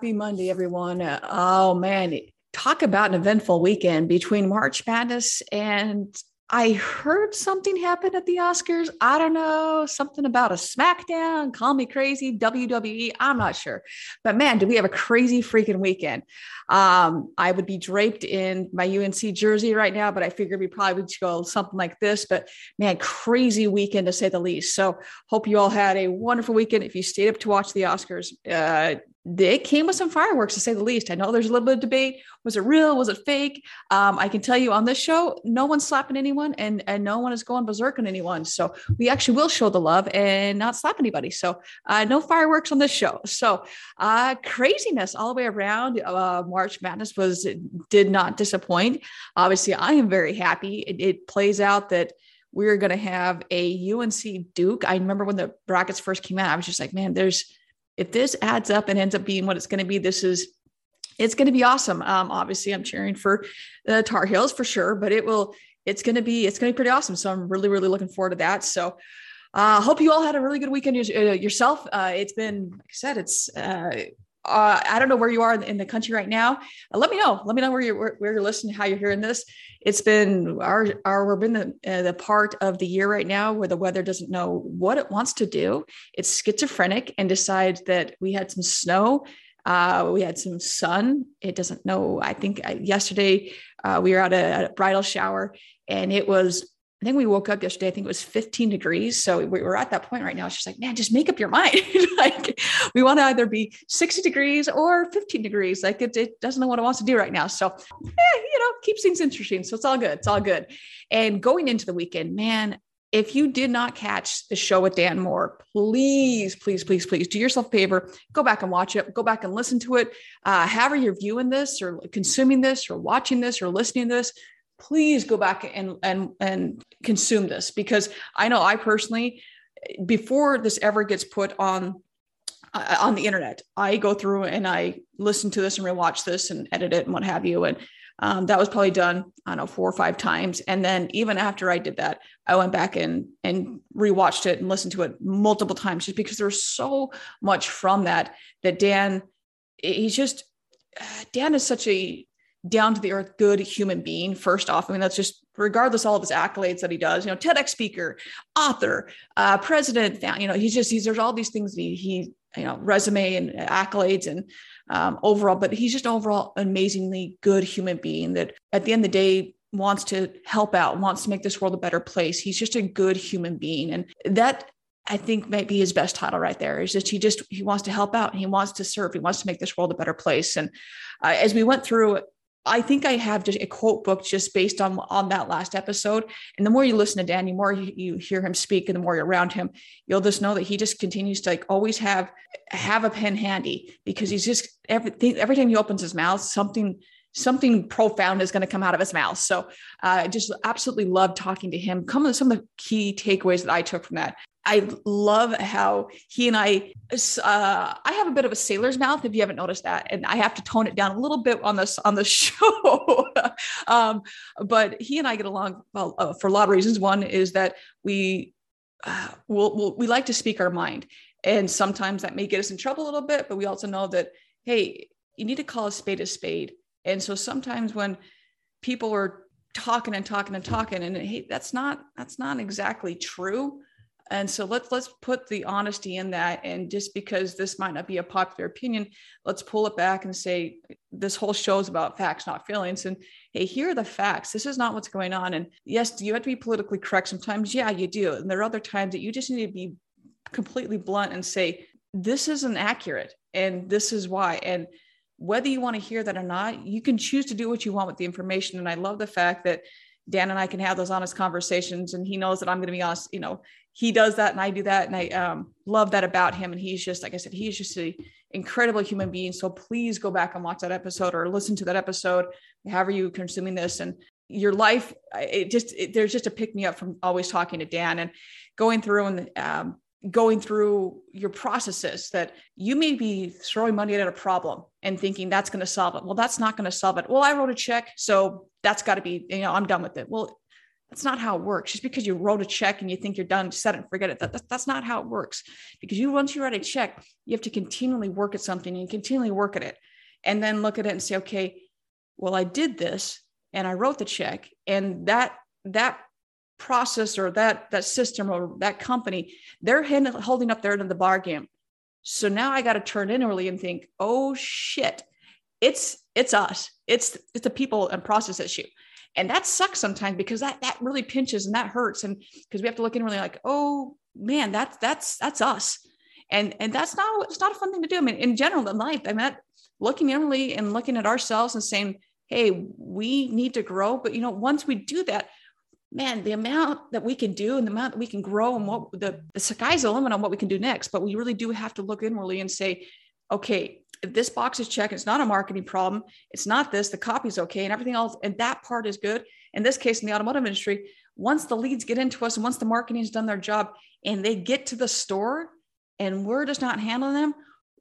Happy Monday, everyone. Oh, man. Talk about an eventful weekend between March Madness and I heard something happen at the Oscars. I don't know, something about a SmackDown, call me crazy, WWE. I'm not sure. But man, do we have a crazy freaking weekend? Um, I would be draped in my UNC jersey right now, but I figured we probably would go something like this. But man, crazy weekend to say the least. So hope you all had a wonderful weekend. If you stayed up to watch the Oscars, uh, it came with some fireworks to say the least. I know there's a little bit of debate. Was it real? Was it fake? Um, I can tell you on this show, no one's slapping anyone and, and no one is going berserk on anyone. So we actually will show the love and not slap anybody. So uh, no fireworks on this show. So uh, craziness all the way around. Uh, March Madness was did not disappoint. Obviously, I am very happy. It, it plays out that we're going to have a UNC Duke. I remember when the brackets first came out, I was just like, man, there's if this adds up and ends up being what it's going to be, this is it's going to be awesome. Um, obviously, I'm cheering for the Tar Heels for sure, but it will it's going to be it's going to be pretty awesome. So I'm really really looking forward to that. So I uh, hope you all had a really good weekend uh, yourself. Uh, it's been, like I said, it's uh, uh, I don't know where you are in the country right now. Uh, let me know. Let me know where you're where, where, you're listening, how you're hearing this. It's been our our we're in the uh, the part of the year right now where the weather doesn't know what it wants to do. It's schizophrenic and decides that we had some snow, uh, we had some sun. It doesn't know. I think uh, yesterday uh, we were at a, at a bridal shower and it was I think we woke up yesterday. I think it was 15 degrees. So we were at that point right now. She's like, man, just make up your mind. like we want to either be 60 degrees or 15 degrees. Like it, it doesn't know what it wants to do right now. So, yeah, you know, keeps things interesting. So it's all good. It's all good. And going into the weekend, man, if you did not catch the show with Dan Moore, please, please, please, please do yourself a favor. Go back and watch it. Go back and listen to it. Uh, however you're viewing this or consuming this or watching this or listening to this, please go back and and and consume this because I know I personally before this ever gets put on uh, on the internet, I go through and I listen to this and rewatch this and edit it and what have you. And um, that was probably done, I don't know, four or five times. And then even after I did that, I went back and and rewatched it and listened to it multiple times just because there's so much from that that Dan, he's just Dan is such a down to the earth, good human being, first off. I mean, that's just regardless all of his accolades that he does, you know, TEDx speaker, author, uh, president, you know, he's just, he's, there's all these things he, he, you know, resume and accolades and um, overall, but he's just overall amazingly good human being that at the end of the day wants to help out, wants to make this world a better place. He's just a good human being. And that I think might be his best title right there is just he just he wants to help out he wants to serve he wants to make this world a better place and uh, as we went through I think I have just a quote book just based on on that last episode. And the more you listen to Dan, the more you, you hear him speak, and the more you're around him, you'll just know that he just continues to like always have have a pen handy because he's just everything. Every time he opens his mouth, something something profound is going to come out of his mouth. So uh, I uh, just absolutely love talking to him. Come some of the key takeaways that I took from that. I love how he and I, uh, I have a bit of a sailor's mouth if you haven't noticed that, and I have to tone it down a little bit on this on the show. um, but he and I get along well uh, for a lot of reasons. One is that we uh, we'll, we'll, we like to speak our mind, and sometimes that may get us in trouble a little bit. But we also know that hey, you need to call a spade a spade. And so sometimes when people are talking and talking and talking, and hey, that's not that's not exactly true and so let's let's put the honesty in that and just because this might not be a popular opinion let's pull it back and say this whole show is about facts not feelings. And hey here are the facts. This is not what's going on. And yes do you have to be politically correct sometimes? Yeah you do. And there are other times that you just need to be completely blunt and say this isn't accurate and this is why. And whether you want to hear that or not you can choose to do what you want with the information. And i love the fact that Dan and I can have those honest conversations and he knows that I'm going to be honest, you know, he does that and I do that. And I um, love that about him. And he's just, like I said, he's just an incredible human being. So please go back and watch that episode or listen to that episode, however you consuming this and your life. It just, it, there's just a pick me up from always talking to Dan and going through and um, going through your processes that you may be throwing money at a problem and thinking that's going to solve it. Well, that's not going to solve it. Well, I wrote a check. So that's got to be, you know, I'm done with it. Well, That's not how it works. Just because you wrote a check and you think you're done, set it and forget it. That, that, that's not how it works. Because you once you write a check, you have to continually work at something and continually work at it. And then look at it and say, okay, well, I did this and I wrote the check. And that that process or that that system or that company, they're holding up their end of the bargain. So now I got to turn inwardly and think, oh shit, it's it's us. It's it's a people and process issue. And that sucks sometimes because that that really pinches and that hurts. And because we have to look in really like, oh man, that's that's that's us. And and that's not it's not a fun thing to do. I mean, in general in life, I mean looking inwardly and looking at ourselves and saying, hey, we need to grow. But you know, once we do that, man, the amount that we can do and the amount that we can grow and what the, the sky's the limit on what we can do next. But we really do have to look inwardly and say, okay, if this box is checked, it's not a marketing problem. It's not this, the copy's okay and everything else. And that part is good. In this case, in the automotive industry, once the leads get into us and once the marketing marketing's done their job and they get to the store and we're just not handling them,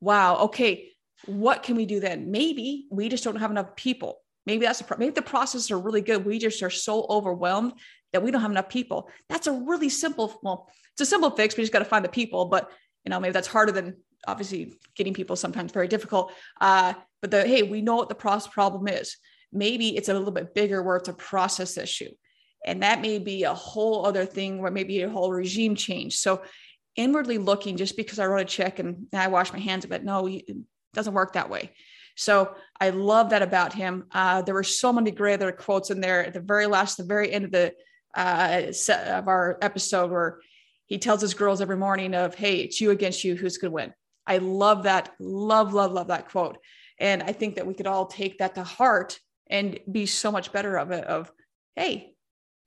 wow, okay, what can we do then? Maybe we just don't have enough people. Maybe that's the maybe the processes are really good. We just are so overwhelmed that we don't have enough people. That's a really simple, well, it's a simple fix. We just got to find the people, but you know, maybe that's harder than obviously getting people sometimes very difficult. Uh, but the hey, we know what the process problem is. Maybe it's a little bit bigger where it's a process issue. And that may be a whole other thing where maybe a whole regime change. So inwardly looking, just because I wrote a check and I wash my hands of it, no, it doesn't work that way. So I love that about him. Uh, there were so many great other quotes in there at the very last, the very end of the uh, of our episode where he tells his girls every morning of, "Hey, it's you against you. Who's going to win?" I love that. Love, love, love that quote. And I think that we could all take that to heart and be so much better of it. Of, hey,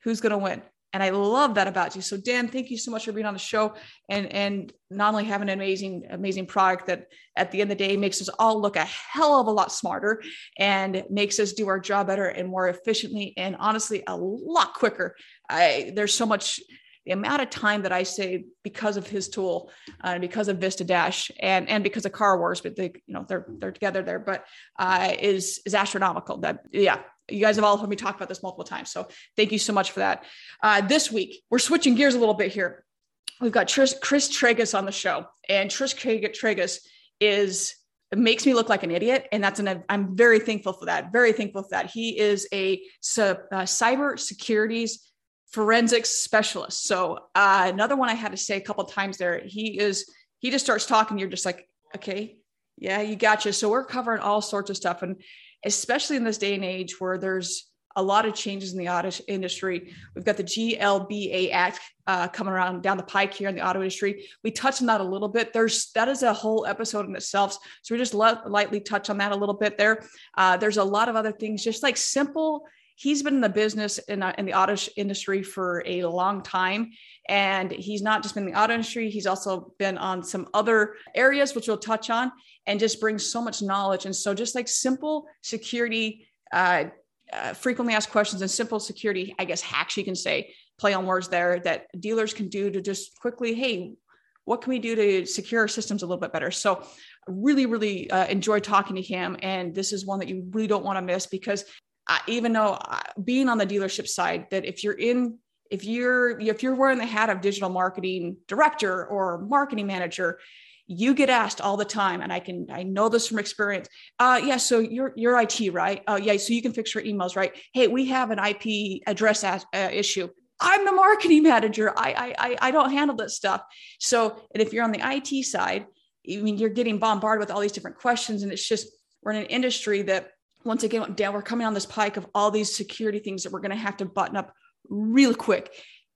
who's going to win? and I love that about you. So Dan, thank you so much for being on the show and and not only having an amazing amazing product that at the end of the day makes us all look a hell of a lot smarter and makes us do our job better and more efficiently and honestly a lot quicker. I there's so much the amount of time that I save because of his tool uh, because of Vista Dash and and because of Car Wars, but they you know they're they're together there, but uh, is is astronomical. That yeah, you guys have all heard me talk about this multiple times. So thank you so much for that. Uh, this week, we're switching gears a little bit here. We've got Chris, Chris Tragasz on the show, and Chris Tragasz is makes me look like an idiot, and that's an I'm very thankful for that. Very thankful for that. He is a, a cyber securities forensics specialist. So uh, another one I had to say a couple times there. He is he just starts talking. You're just like, okay, yeah, you gotcha. So we're covering all sorts of stuff, and especially in this day and age where there's a lot of changes in the auto industry. We've got the GLBA Act uh, coming around down the pike here in the auto industry. We touched on that a little bit. There's that is a whole episode in itself. So we just let, lightly touch on that a little bit there. Uh, there's a lot of other things, just like simple. He's been in the business in, uh, in the auto industry for a long time. And he's not just been in the auto industry, he's also been on some other areas, which we'll touch on and just brings so much knowledge. And so, just like simple security, uh, uh, frequently asked questions and simple security, I guess, hacks you can say, play on words there that dealers can do to just quickly, hey, what can we do to secure our systems a little bit better? So, really, really uh, enjoy talking to him. And this is one that you really don't want to miss because uh, even though uh, being on the dealership side, that if you're in if you're if you're wearing the hat of digital marketing director or marketing manager you get asked all the time and i can i know this from experience uh yeah so you're you're it right? Uh yeah so you can fix your emails right? Hey we have an ip address as, uh, issue. I'm the marketing manager. I, I i don't handle this stuff. So and if you're on the it side i mean you're getting bombarded with all these different questions and it's just we're in an industry that once again down we're coming on this pike of all these security things that we're going to have to button up real quick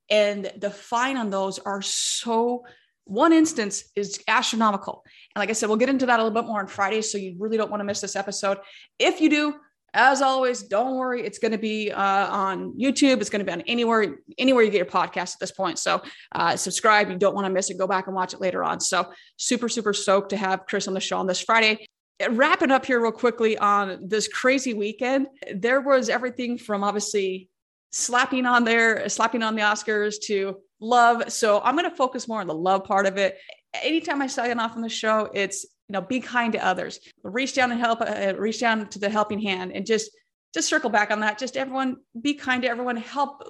and the fine on those are so one instance is astronomical. And like I said, we'll get into that a little bit more on Friday. So you really don't want to miss this episode. If you do, as always, don't worry. It's going to be uh, on YouTube. It's going to be on anywhere, anywhere you get your podcast at this point. So uh, subscribe. You don't want to miss it. Go back and watch it later on. So super, super stoked to have Chris on the show on this Friday. Eh, wrapping up here real quickly on this crazy weekend, there was everything from obviously slapping on there, eh, slapping on the Oscars to love. So I'm going to focus more on the love part of it. Anytime I sign off on the show, it's you know be kind to others, reach down and help, uh, reach down to the helping hand, and just just circle back on that. Just everyone be kind to everyone. Help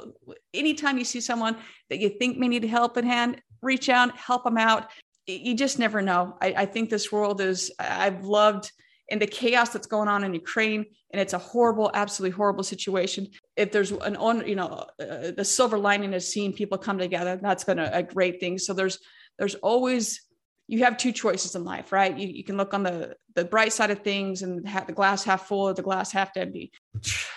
anytime you see someone that you think may need help in hand, reach out, help them out. You just never know. I, I think this world is, I've loved in the chaos that's going on in Ukraine, and it's a horrible, absolutely horrible situation. If there's an on, you know, uh, the silver lining is seeing people come together. That's been a, a great thing. So there's there's always you have two choices in life, right? You, you can look on the the bright side of things and have the glass half full or the glass half empty.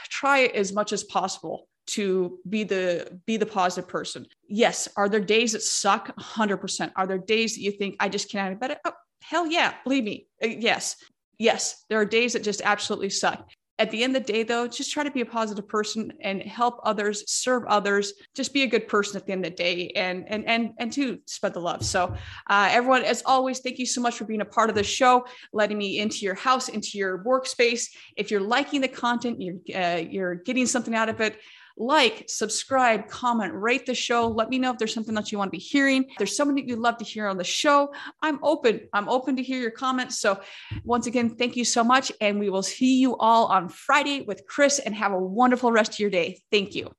Try as much as possible to be the be the positive person. Yes, are there days that suck? 100%. Are there days that you think I just can't but oh, hell yeah, believe me. Uh, yes. Yes, there are days that just absolutely suck at the end of the day though just try to be a positive person and help others serve others just be a good person at the end of the day and and and and to spread the love so uh, everyone as always thank you so much for being a part of the show letting me into your house into your workspace if you're liking the content you're uh, you're getting something out of it like, subscribe, comment, rate the show. Let me know if there's something that you want to be hearing. If there's that you'd love to hear on the show. I'm open. I'm open to hear your comments. So, once again, thank you so much. And we will see you all on Friday with Chris and have a wonderful rest of your day. Thank you.